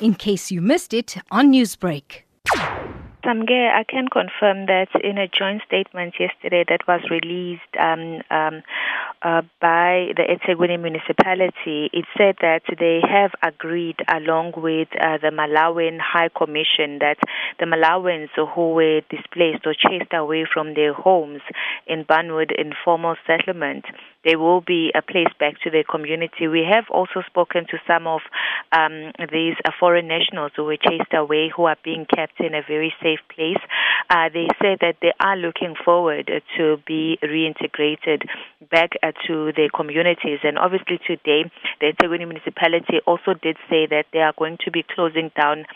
in case you missed it on Newsbreak. Samke, I can confirm that in a joint statement yesterday that was released um, um, uh, by the eThekwini municipality, it said that they have agreed, along with uh, the Malawian High Commission, that the Malawians who were displaced or chased away from their homes in Burnwood informal settlement they will be uh, placed back to their community. We have also spoken to some of um, these uh, foreign nationals who were chased away, who are being kept in a very safe place. Uh, they say that they are looking forward to be reintegrated back uh, to their communities. And obviously, today, the eThekwini municipality also did say that they are going to be closing down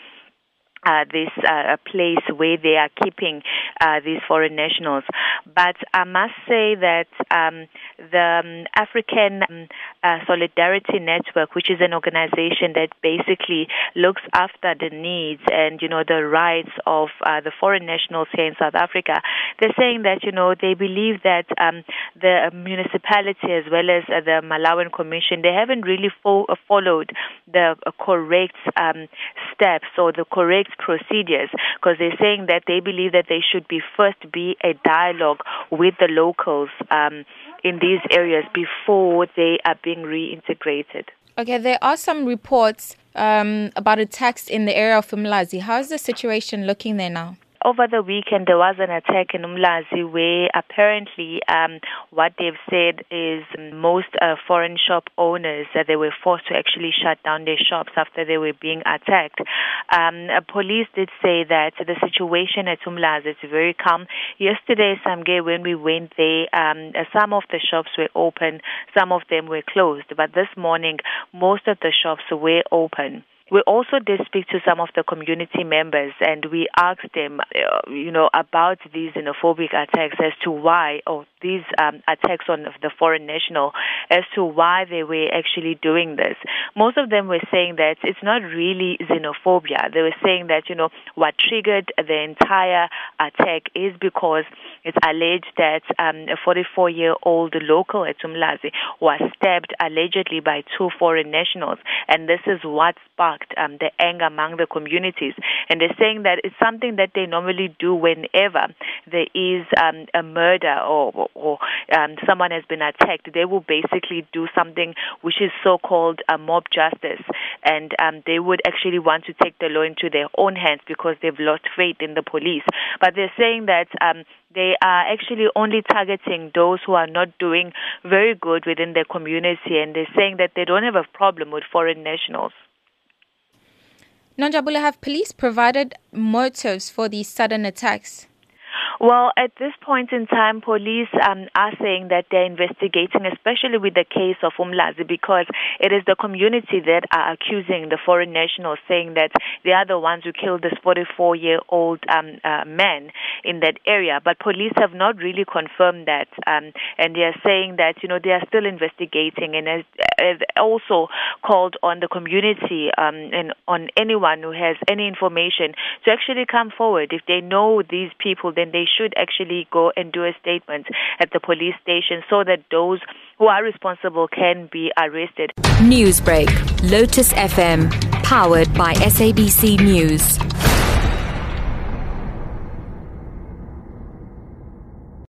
uh, this uh, place where they are keeping uh, these foreign nationals. But I must say that um, the um, African um, uh, Solidarity Network, which is an organization that basically looks after the needs and you know the rights of uh, the foreign nationals here in South Africa, they're saying that you know they believe that um, the municipality as well as uh, the Malawian Commission they haven't really fo- followed the correct um, steps or the correct procedures because they're saying that they believe that there should be first be a dialogue with the locals um, in these areas before they are being reintegrated. Okay, there are some reports um, about attacks in the area of Umlazi. How is the situation looking there now? Over the weekend there was an attack in Umlazi where apparently um, what they've said is most uh, foreign shop owners that they were forced to actually shut down their shops after they were being attacked. Um, uh, police did say that the situation at Umlazi is very calm. Yesterday, Samke, when we went there, um, uh, some of the shops were open, some of them were closed, but this morning most of the shops were open. We also did speak to some of the community members and we asked them, uh, you know, about these xenophobic attacks as to why, or these um, attacks on the foreign national, as to why they were actually doing this. Most of them were saying that it's not really xenophobia. They were saying that, you know, what triggered the entire attack is because it's alleged that um, a 44 year old local at Umlazi was stabbed allegedly by two foreign nationals. And this is what sparked sparked um, the anger among the communities. And they're saying that it's something that they normally do whenever there is um, a murder or, or um, someone has been attacked. They will basically do something which is so called a mob justice. And um, they would actually want to take the law into their own hands because they've lost faith in the police. But they're saying that um, they are actually only targeting those who are not doing very good within their community and they're saying that they don't have a problem with foreign nationals. Nonjabulo, have police provided motives for these sudden attacks? Well, at this point in time, police um, are saying that they're investigating, especially with the case of Umlazi, because it is the community that are accusing the foreign nationals, saying that they are the ones who killed this 44 year old um, uh, man in that area. But police have not really confirmed that, um, and they are saying that you know they are still investigating, and has, also called on the community um, and on anyone who has any information to actually come forward. If they know these people, then they should actually go and do a statement at the police station so that those who are responsible can be arrested. Newsbreak, Lotus FM, powered by SABC News.